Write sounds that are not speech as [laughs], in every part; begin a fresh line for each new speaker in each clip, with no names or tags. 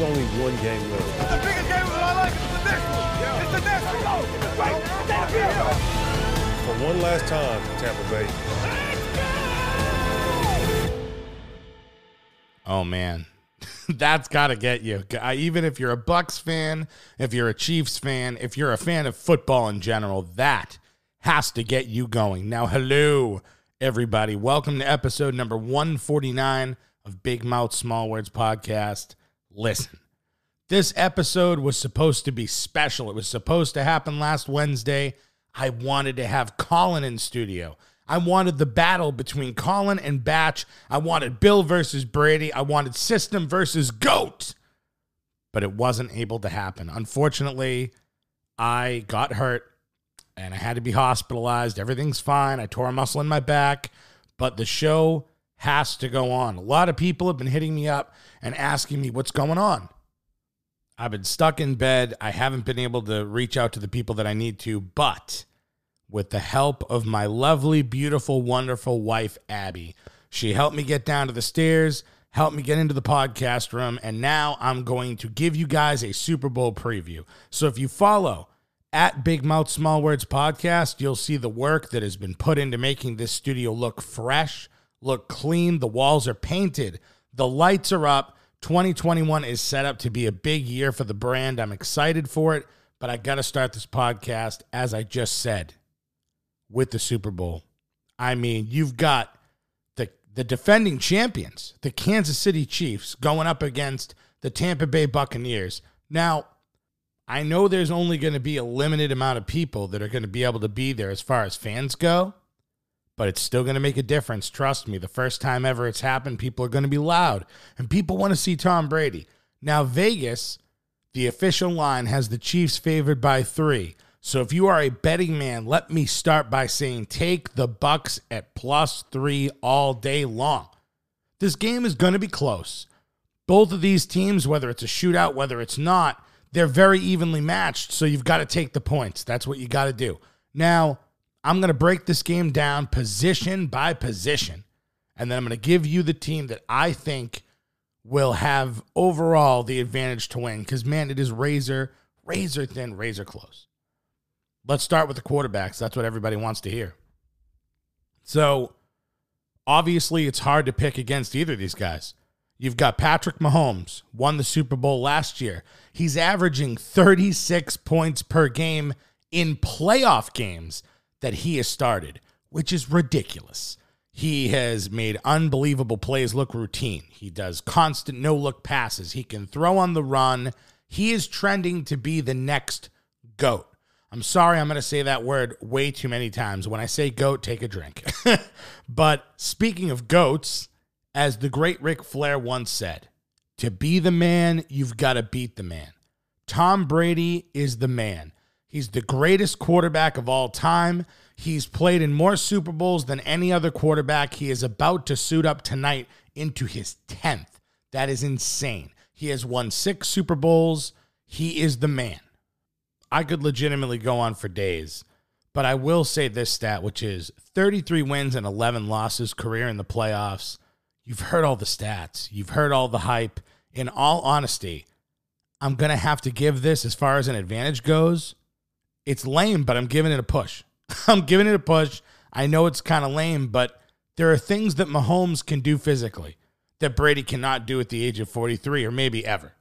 There's only one game winner.
The biggest game of my life is the next one. It's the next one. Go. Right. Stand here.
For one last time, Tampa Bay.
Oh man, [laughs] that's got to get you. Even if you're a Bucks fan, if you're a Chiefs fan, if you're a fan of football in general, that has to get you going. Now, hello everybody. Welcome to episode number 149 of Big Mouth Small Words podcast. Listen. This episode was supposed to be special. It was supposed to happen last Wednesday. I wanted to have Colin in studio. I wanted the battle between Colin and Batch. I wanted Bill versus Brady. I wanted System versus Goat. But it wasn't able to happen. Unfortunately, I got hurt and I had to be hospitalized. Everything's fine. I tore a muscle in my back, but the show has to go on. A lot of people have been hitting me up and asking me what's going on. I've been stuck in bed. I haven't been able to reach out to the people that I need to, but with the help of my lovely, beautiful, wonderful wife, Abby, she helped me get down to the stairs, helped me get into the podcast room, and now I'm going to give you guys a Super Bowl preview. So if you follow at Big Mouth Small Words Podcast, you'll see the work that has been put into making this studio look fresh, look clean. The walls are painted, the lights are up. 2021 is set up to be a big year for the brand. I'm excited for it, but I got to start this podcast, as I just said, with the Super Bowl. I mean, you've got the, the defending champions, the Kansas City Chiefs, going up against the Tampa Bay Buccaneers. Now, I know there's only going to be a limited amount of people that are going to be able to be there as far as fans go, but it's still going to make a difference. Trust me, the first time ever it's happened, people are going to be loud and people want to see Tom Brady. Now, Vegas, the official line has the Chiefs favored by three. So if you are a betting man, let me start by saying take the Bucks at plus three all day long. This game is going to be close. Both of these teams, whether it's a shootout, whether it's not, they're very evenly matched. So you've got to take the points. That's what you got to do. Now, I'm going to break this game down position by position. And then I'm going to give you the team that I think will have overall the advantage to win. Because, man, it is razor, razor thin, razor close. Let's start with the quarterbacks. That's what everybody wants to hear. So, obviously, it's hard to pick against either of these guys. You've got Patrick Mahomes, won the Super Bowl last year. He's averaging 36 points per game in playoff games that he has started, which is ridiculous. He has made unbelievable plays look routine. He does constant no look passes. He can throw on the run. He is trending to be the next GOAT. I'm sorry, I'm going to say that word way too many times. When I say goat, take a drink. [laughs] but speaking of goats, as the great Ric Flair once said, to be the man, you've got to beat the man. Tom Brady is the man. He's the greatest quarterback of all time. He's played in more Super Bowls than any other quarterback. He is about to suit up tonight into his 10th. That is insane. He has won six Super Bowls. He is the man. I could legitimately go on for days, but I will say this stat, which is 33 wins and 11 losses career in the playoffs. You've heard all the stats, you've heard all the hype. In all honesty, I'm going to have to give this, as far as an advantage goes, it's lame, but I'm giving it a push. [laughs] I'm giving it a push. I know it's kind of lame, but there are things that Mahomes can do physically that Brady cannot do at the age of 43 or maybe ever.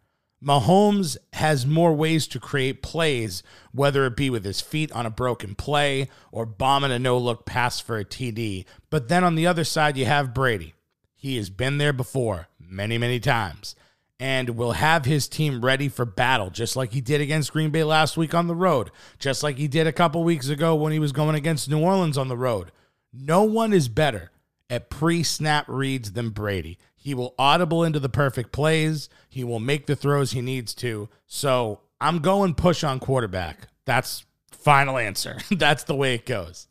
Mahomes has more ways to create plays, whether it be with his feet on a broken play or bombing a no look pass for a TD. But then on the other side, you have Brady. He has been there before many, many times and will have his team ready for battle, just like he did against Green Bay last week on the road, just like he did a couple weeks ago when he was going against New Orleans on the road. No one is better at pre snap reads than Brady. He will audible into the perfect plays, he will make the throws he needs to. So I'm going push on quarterback. That's final answer. [laughs] That's the way it goes.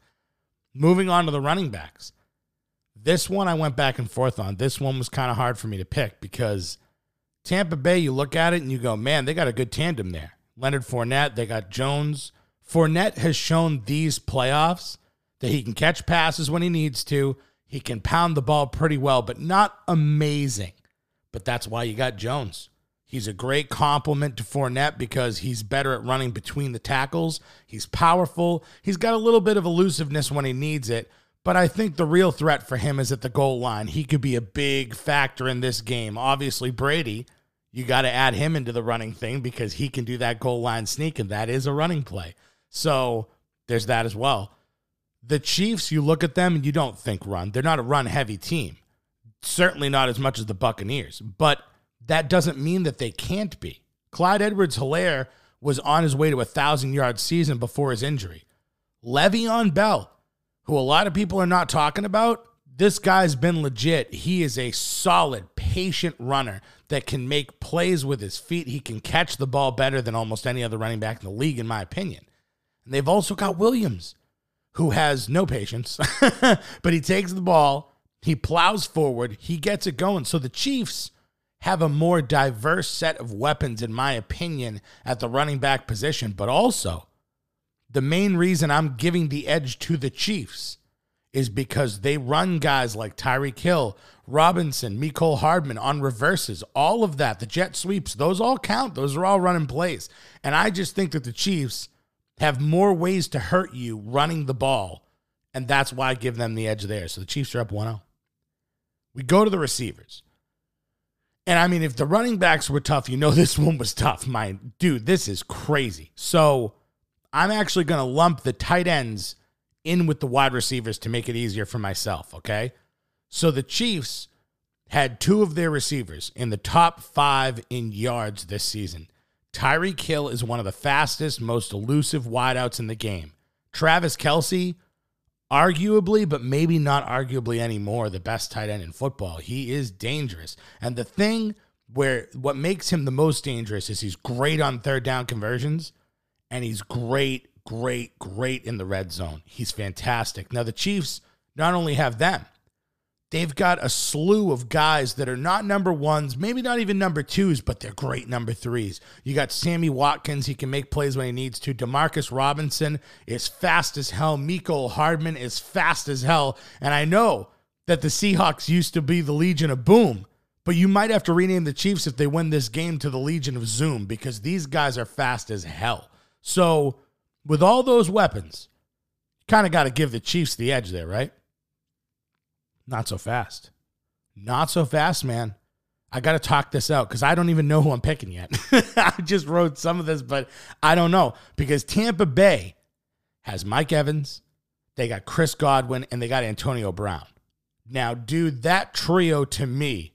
Moving on to the running backs. This one I went back and forth on. This one was kind of hard for me to pick because Tampa Bay, you look at it and you go, man, they got a good tandem there. Leonard Fournette, they got Jones. Fournette has shown these playoffs that he can catch passes when he needs to. He can pound the ball pretty well, but not amazing. But that's why you got Jones. He's a great complement to Fournette because he's better at running between the tackles. He's powerful. He's got a little bit of elusiveness when he needs it. But I think the real threat for him is at the goal line. He could be a big factor in this game. Obviously, Brady, you got to add him into the running thing because he can do that goal line sneak, and that is a running play. So there's that as well. The Chiefs, you look at them and you don't think run. They're not a run heavy team. Certainly not as much as the Buccaneers. But that doesn't mean that they can't be. Clyde Edwards Helaire was on his way to a thousand yard season before his injury. Le'Veon Bell, who a lot of people are not talking about, this guy's been legit. He is a solid, patient runner that can make plays with his feet. He can catch the ball better than almost any other running back in the league, in my opinion. And they've also got Williams, who has no patience, [laughs] but he takes the ball, he plows forward, he gets it going. So the Chiefs have a more diverse set of weapons, in my opinion, at the running back position. But also, the main reason I'm giving the edge to the Chiefs is because they run guys like Tyreek Hill, Robinson, Mecole Hardman on reverses, all of that, the jet sweeps, those all count. Those are all running plays. And I just think that the Chiefs have more ways to hurt you running the ball. And that's why I give them the edge there. So the Chiefs are up 1 0. We go to the receivers. And I mean, if the running backs were tough, you know [laughs] this one was tough. My dude, this is crazy. So I'm actually going to lump the tight ends in with the wide receivers to make it easier for myself. Okay. So the Chiefs had two of their receivers in the top five in yards this season. Tyreek Hill is one of the fastest, most elusive wideouts in the game. Travis Kelce, arguably, but maybe not arguably anymore, the best tight end in football. He is dangerous. And the thing where what makes him the most dangerous is he's great on third down conversions and he's great, great, great in the red zone. He's fantastic. Now, the Chiefs not only have them, they've got a slew of guys that are not number ones, maybe not even number twos, but they're great number threes. You got Sammy Watkins, he can make plays when he needs to. Demarcus Robinson is fast as hell. Mecole Hardman is fast as hell. And I know that the Seahawks used to be the Legion of Boom, but you might have to rename the Chiefs if they win this game to the Legion of Zoom because these guys are fast as hell. So, with all those weapons, kind of got to give the Chiefs the edge there, right? Not so fast. Not so fast, man. I got to talk this out because I don't even know who I'm picking yet. [laughs] I just wrote some of this, but I don't know because Tampa Bay has Mike Evans, they got Chris Godwin, and they got Antonio Brown. Now, dude, that trio to me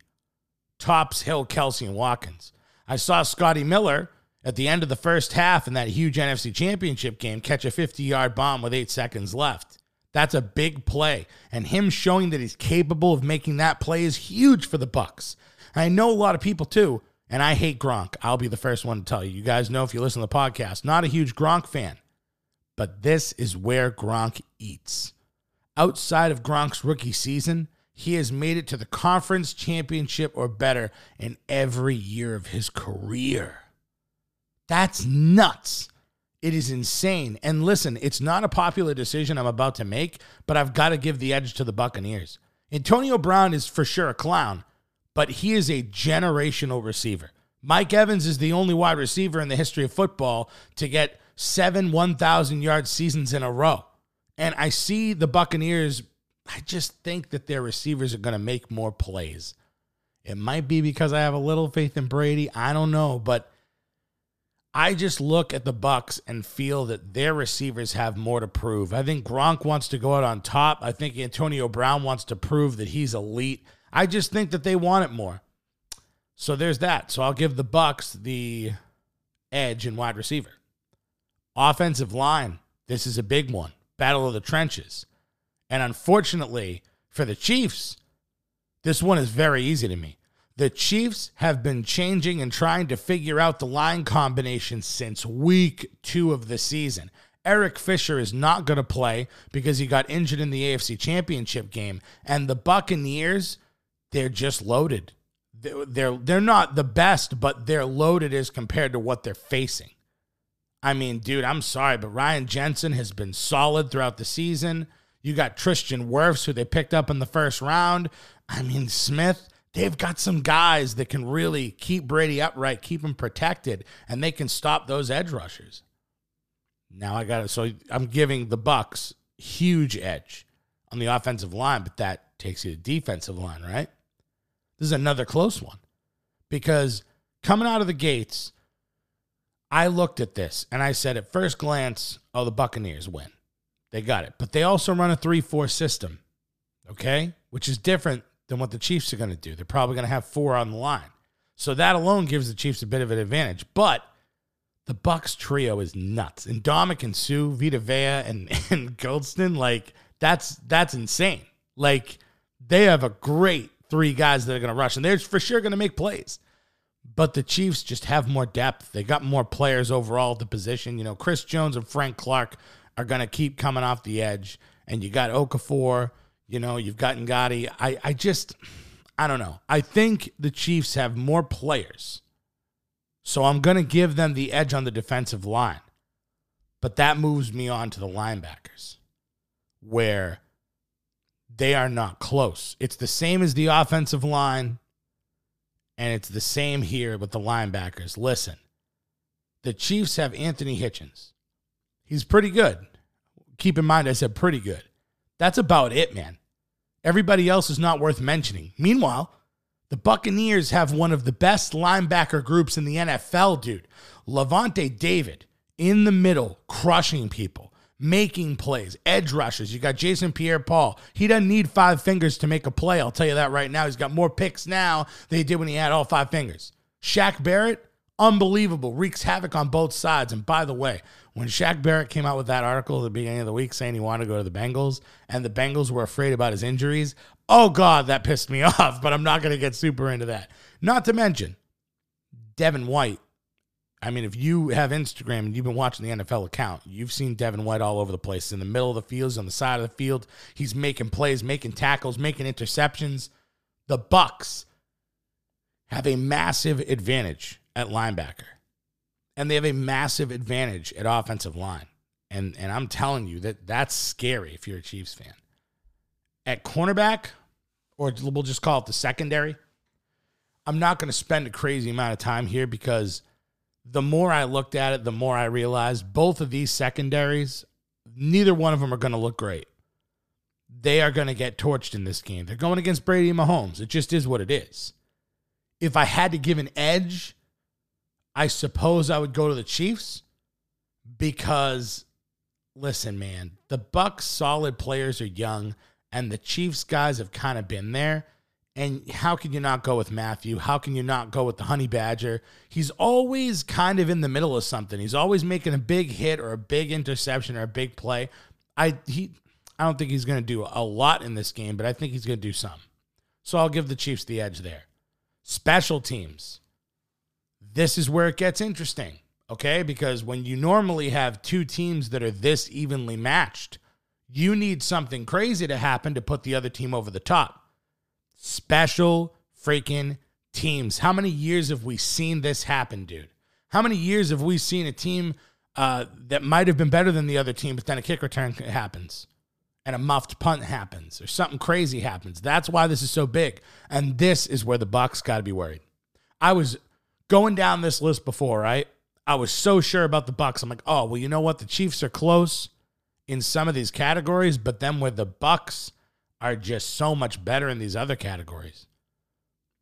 tops Hill, Kelce, and Watkins. I saw Scotty Miller at the end of the first half in that huge NFC championship game catch a 50 yard bomb with eight seconds left. That's a big play. And him showing that he's capable of making that play is huge for the Bucks. I know a lot of people too, and I hate Gronk. I'll be the first one to tell you. You guys know if you listen to the podcast, not a huge Gronk fan. But this is where Gronk eats. Outside of Gronk's rookie season, he has made it to the conference championship or better in every year of his career. That's nuts. It is insane. And listen, it's not a popular decision I'm about to make, but I've got to give the edge to the Buccaneers. Antonio Brown is for sure a clown, but he is a generational receiver. Mike Evans is the only wide receiver in the history of football to get seven 1,000 yard seasons in a row. And I see the Buccaneers, I just think that their receivers are going to make more plays. It might be because I have a little faith in Brady. I don't know, but I just look at the Bucks and feel that their receivers have more to prove. I think Gronk wants to go out on top. I think Antonio Brown wants to prove that he's elite. I just think that they want it more. So there's that. So I'll give the Bucks the edge in wide receiver. Offensive line. This is a big one. Battle of the trenches. And unfortunately for the Chiefs, this one is very easy to me. The Chiefs have been changing and trying to figure out the line combination since week two of the season. Eric Fisher is not going to play because he got injured in the AFC Championship game. And the Buccaneers, they're just loaded. They're, they're, not the best, but they're loaded as compared to what they're facing. I mean, dude, I'm sorry, but Ryan Jensen has been solid throughout the season. You got Tristan Wirfs, who they picked up in the first round. I mean, Smith, they've got some guys that can really keep Brady upright, keep him protected, and they can stop those edge rushers. Now I got it. So I'm giving the Bucks huge edge on the offensive line, but that takes you to defensive line, right? This is another close one because coming out of the gates, I looked at this and I said at first glance, oh, the Buccaneers win. They got it. But they also run a 3 4 system, okay? Which is different than what the Chiefs are going to do. They're probably going to have four on the line. So that alone gives the Chiefs a bit of an advantage. But the Bucks trio is nuts. And Ndamukong Suh, Vita Vea, and, [laughs] and Gholston, like, that's that's insane. Like, they have a great three guys that are going to rush, and they're for sure going to make plays. But the Chiefs just have more depth. They got more players overall at the position. You know, Chris Jones and Frank Clark are going to keep coming off the edge. And you got Okafor, you know, you've got Nnadi. I, I just, I don't know. I think the Chiefs have more players. So I'm going to give them the edge on the defensive line. But that moves me on to the linebackers, where they are not close. It's the same as the offensive line, and it's the same here with the linebackers. Listen, the Chiefs have Anthony Hitchens. He's pretty good. Keep in mind, I said pretty good. That's about it, man. Everybody else is not worth mentioning. Meanwhile, the Buccaneers have one of the best linebacker groups in the NFL, dude. Lavonte David in the middle, crushing people, making plays, edge rushes. You got Jason Pierre Paul. He doesn't need five fingers to make a play. I'll tell you that right now. He's got more picks now than he did when he had all five fingers. Shaq Barrett, unbelievable, wreaks havoc on both sides. And by the way, when Shaq Barrett came out with that article at the beginning of the week saying he wanted to go to the Bengals and the Bengals were afraid about his injuries, oh God, that pissed me [laughs] off, but I'm not going to get super into that. Not to mention, Devin White. I mean, if you have Instagram and you've been watching the NFL account, you've seen Devin White all over the place. In the middle of the fields, on the side of the field, he's making plays, making tackles, making interceptions. The Bucks have a massive advantage at linebacker and they have a massive advantage at offensive line. And and I'm telling you that that's scary if you're a Chiefs fan. At cornerback, or we'll just call it the secondary, I'm not going to spend a crazy amount of time here because the more I looked at it, the more I realized both of these secondaries, neither one of them are going to look great. They are going to get torched in this game. They're going against Brady and Mahomes. It just is what it is. If I had to give an edge I suppose I would go to the Chiefs because listen, man, the Bucks solid players are young and the Chiefs guys have kind of been there. And how can you not go with Mathieu? How can you not go with the Honey Badger? He's always kind of in the middle of something. He's always making a big hit or a big interception or a big play. I he I don't think he's going to do a lot in this game, but I think he's going to do some. So I'll give the Chiefs the edge there. Special teams this is where it gets interesting, okay? Because when you normally have two teams that are this evenly matched, you need something crazy to happen to put the other team over the top. Special freaking teams. How many years have we seen this happen, dude? How many years have we seen a team uh, that might have been better than the other team, but then a kick return happens? and a muffed punt happens or something crazy happens. That's why this is so big. And this is where the Bucks got to be worried. I was going down this list before, right? I was so sure about the Bucks. I'm like, oh, well, you know what? The Chiefs are close in some of these categories, but then where the Bucks are just so much better in these other categories.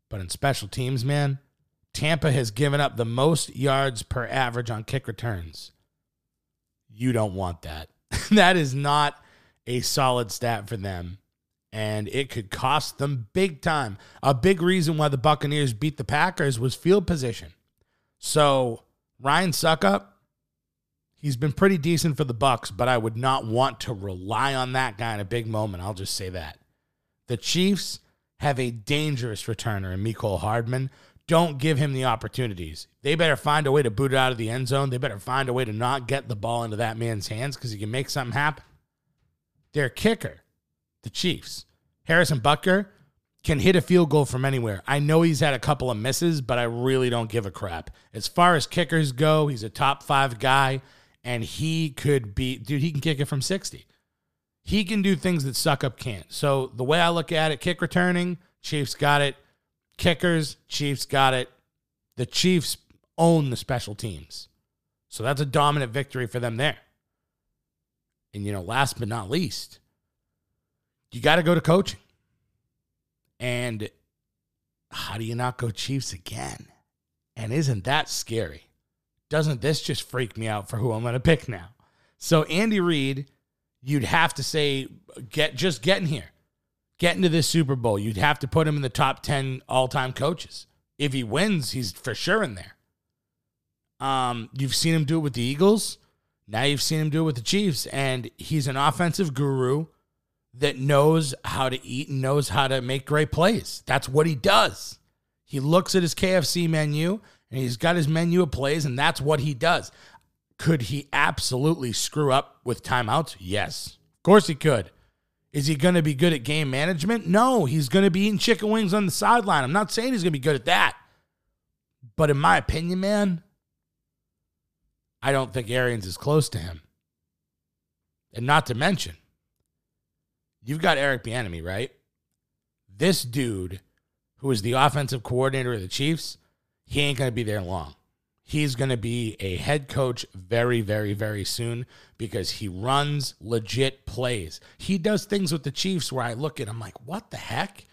But in special teams, man, Tampa has given up the most yards per average on kick returns. You don't want that. [laughs] that is not a solid stat for them and it could cost them big time. A big reason why the Buccaneers beat the Packers was field position. So Ryan Succop, he's been pretty decent for the Bucks, but I would not want to rely on that guy in a big moment. I'll just say that. The Chiefs have a dangerous returner in Mecole Hardman. Don't give him the opportunities. They better find a way to boot it out of the end zone. They better find a way to not get the ball into that man's hands because he can make something happen. Their kicker the Chiefs. Harrison Butker can hit a field goal from anywhere. I know he's had a couple of misses, but I really don't give a crap. As far as kickers go, he's a top five guy, and he could be, dude, he can kick it from 60. He can do things that Succop can't. So the way I look at it, kick returning, Chiefs got it. Kickers, Chiefs got it. The Chiefs own the special teams. So that's a dominant victory for them there. And, you know, last but not least, you got to go to coaching. And how do you not go Chiefs again? And isn't that scary? Doesn't this just freak me out for who I'm going to pick now? So, Andy Reid, you'd have to say, get just getting here, get into this Super Bowl. You'd have to put him in the top 10 all time coaches. If he wins, he's for sure in there. Um, you've seen him do it with the Eagles. Now you've seen him do it with the Chiefs, and he's an offensive guru that knows how to eat and knows how to make great plays. That's what he does. He looks at his KFC menu and he's got his menu of plays, and that's what he does. Could he absolutely screw up with timeouts? Yes. Of course he could. Is he going to be good at game management? No, he's going to be eating chicken wings on the sideline. I'm not saying he's going to be good at that. But in my opinion, man, I don't think Arians is close to him. And not to mention, you've got Eric Bieniemy, right? This dude, who is the offensive coordinator of the Chiefs, he ain't going to be there long. He's going to be a head coach very, very, very soon because he runs legit plays. He does things with the Chiefs where I look at him like, what the heck?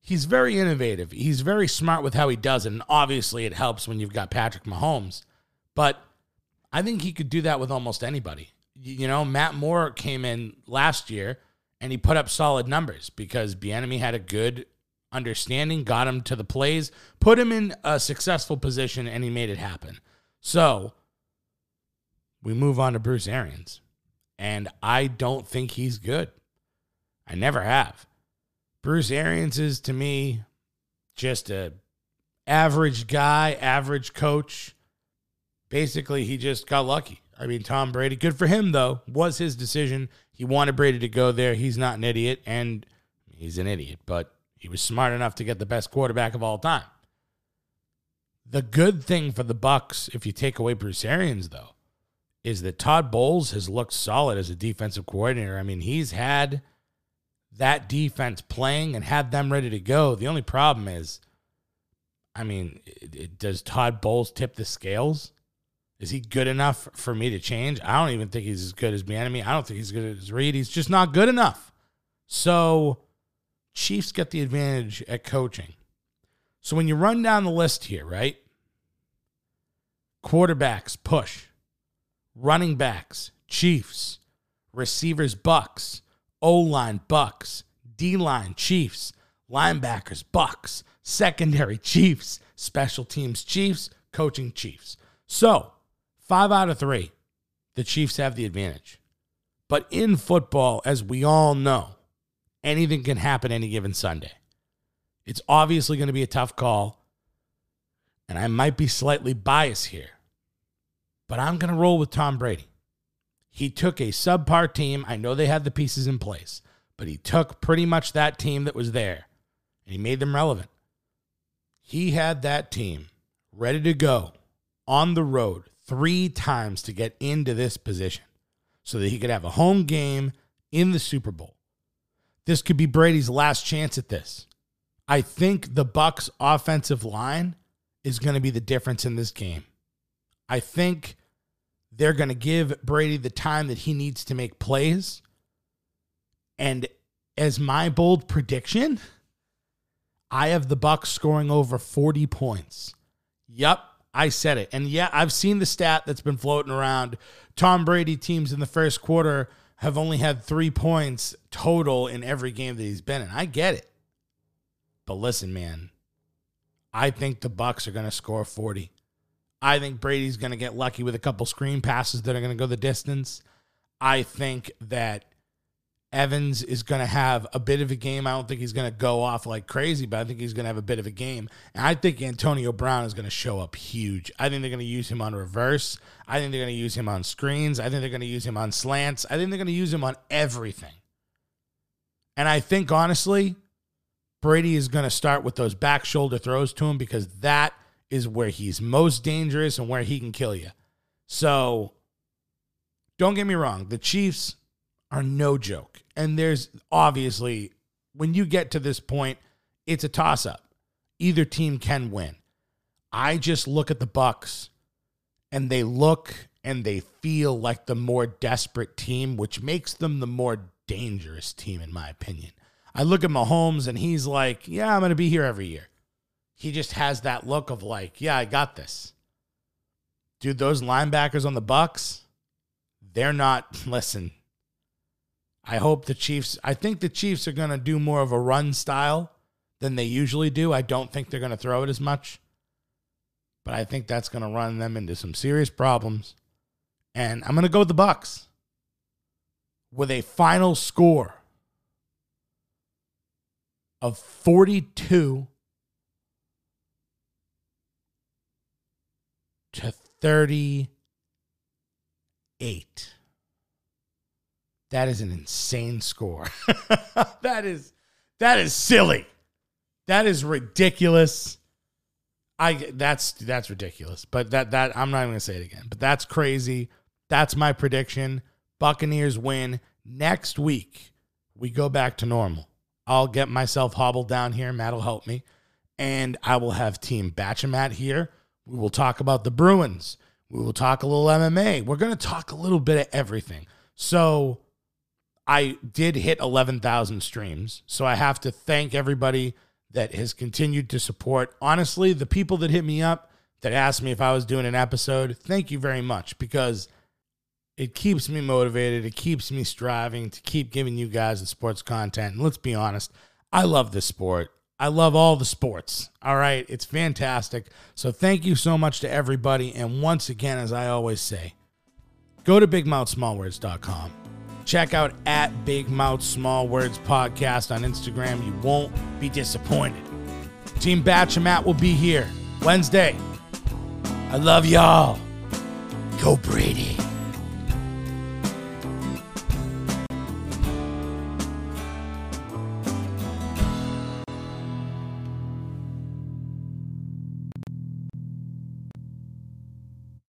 He's very innovative. He's very smart with how he does it. And obviously, it helps when you've got Patrick Mahomes. But I think he could do that with almost anybody. You know, Matt Moore came in last year and he put up solid numbers because Bieniemy had a good understanding, got him to the plays, put him in a successful position, and he made it happen. So we move on to Bruce Arians, and I don't think he's good. I never have. Bruce Arians is to me just a average guy, average coach. Basically, he just got lucky. I mean, Tom Brady, good for him though, was his decision. He wanted Brady to go there. He's not an idiot, and he's an idiot, but he was smart enough to get the best quarterback of all time. The good thing for the Bucks, if you take away Bruce Arians, though, is that Todd Bowles has looked solid as a defensive coordinator. I mean, he's had that defense playing and had them ready to go. The only problem is, I mean, it, it, does Todd Bowles tip the scales? Is he good enough for me to change? I don't even think he's as good as Bieniemy. I don't think he's good as Reid. He's just not good enough. So Chiefs get the advantage at coaching. So when you run down the list here, right? Quarterbacks, push. Running backs, Chiefs. Receivers, Bucks. O line, Bucks. D line, Chiefs. Linebackers, Bucks. Secondary, Chiefs. Special teams, Chiefs. Coaching, Chiefs. So, five out of three, the Chiefs have the advantage. But in football, as we all know, anything can happen any given Sunday. It's obviously going to be a tough call, and I might be slightly biased here, but I'm going to roll with Tom Brady. He took a subpar team. I know they had the pieces in place, but he took pretty much that team that was there and he made them relevant. He had that team ready to go on the road three times to get into this position so that he could have a home game in the Super Bowl. This could be Brady's last chance at this. I think the Bucks offensive line is going to be the difference in this game. I think they're going to give Brady the time that he needs to make plays. And as my bold prediction, I have the Bucks scoring over 40 points. Yep, I said it. And yeah, I've seen the stat that's been floating around. Tom Brady teams in the first quarter have only had three points total in every game that he's been in. I get it. But listen, man, I think the Bucks are going to score 40. I think Brady's going to get lucky with a couple screen passes that are going to go the distance. I think that Evans is going to have a bit of a game. I don't think he's going to go off like crazy, but I think he's going to have a bit of a game. And I think Antonio Brown is going to show up huge. I think they're going to use him on reverse. I think they're going to use him on screens. I think they're going to use him on slants. I think they're going to use him on everything. And I think, honestly, Brady is going to start with those back shoulder throws to him because that is where he's most dangerous and where he can kill you. So don't get me wrong. The Chiefs are no joke. And there's obviously, when you get to this point, it's a toss up. Either team can win. I just look at the Bucks and they look and they feel like the more desperate team, which makes them the more dangerous team, in my opinion. I look at Mahomes and he's like, Yeah, I'm going to be here every year. He just has that look of like, Yeah, I got this. Dude, those linebackers on the Bucks, they're not, [laughs] listen. I hope the Chiefs, I think the Chiefs are going to do more of a run style than they usually do. I don't think they're going to throw it as much. But I think that's going to run them into some serious problems. And I'm going to go with the Bucks with a final score of 42 to 38. That is an insane score. [laughs] that is that is silly. That is ridiculous. I that's that's ridiculous. But that that I'm not even gonna say it again. But that's crazy. That's my prediction. Buccaneers win next week. We go back to normal. I'll get myself hobbled down here. Matt will help me, and I will have Team Batchamat here. We will talk about the Bruins. We will talk a little MMA. We're going to talk a little bit of everything. So I did hit 11,000 streams. So I have to thank everybody that has continued to support. Honestly, the people that hit me up that asked me if I was doing an episode, thank you very much because it keeps me motivated. It keeps me striving to keep giving you guys the sports content. And let's be honest, I love this sport. I love all the sports. All right. It's fantastic. So thank you so much to everybody. And once again, as I always say, go to bigmouthsmallwords.com. Check out at Big Mouth Small Words Podcast on Instagram. You won't be disappointed. Team Batch and Matt will be here Wednesday. I love y'all. Go Brady.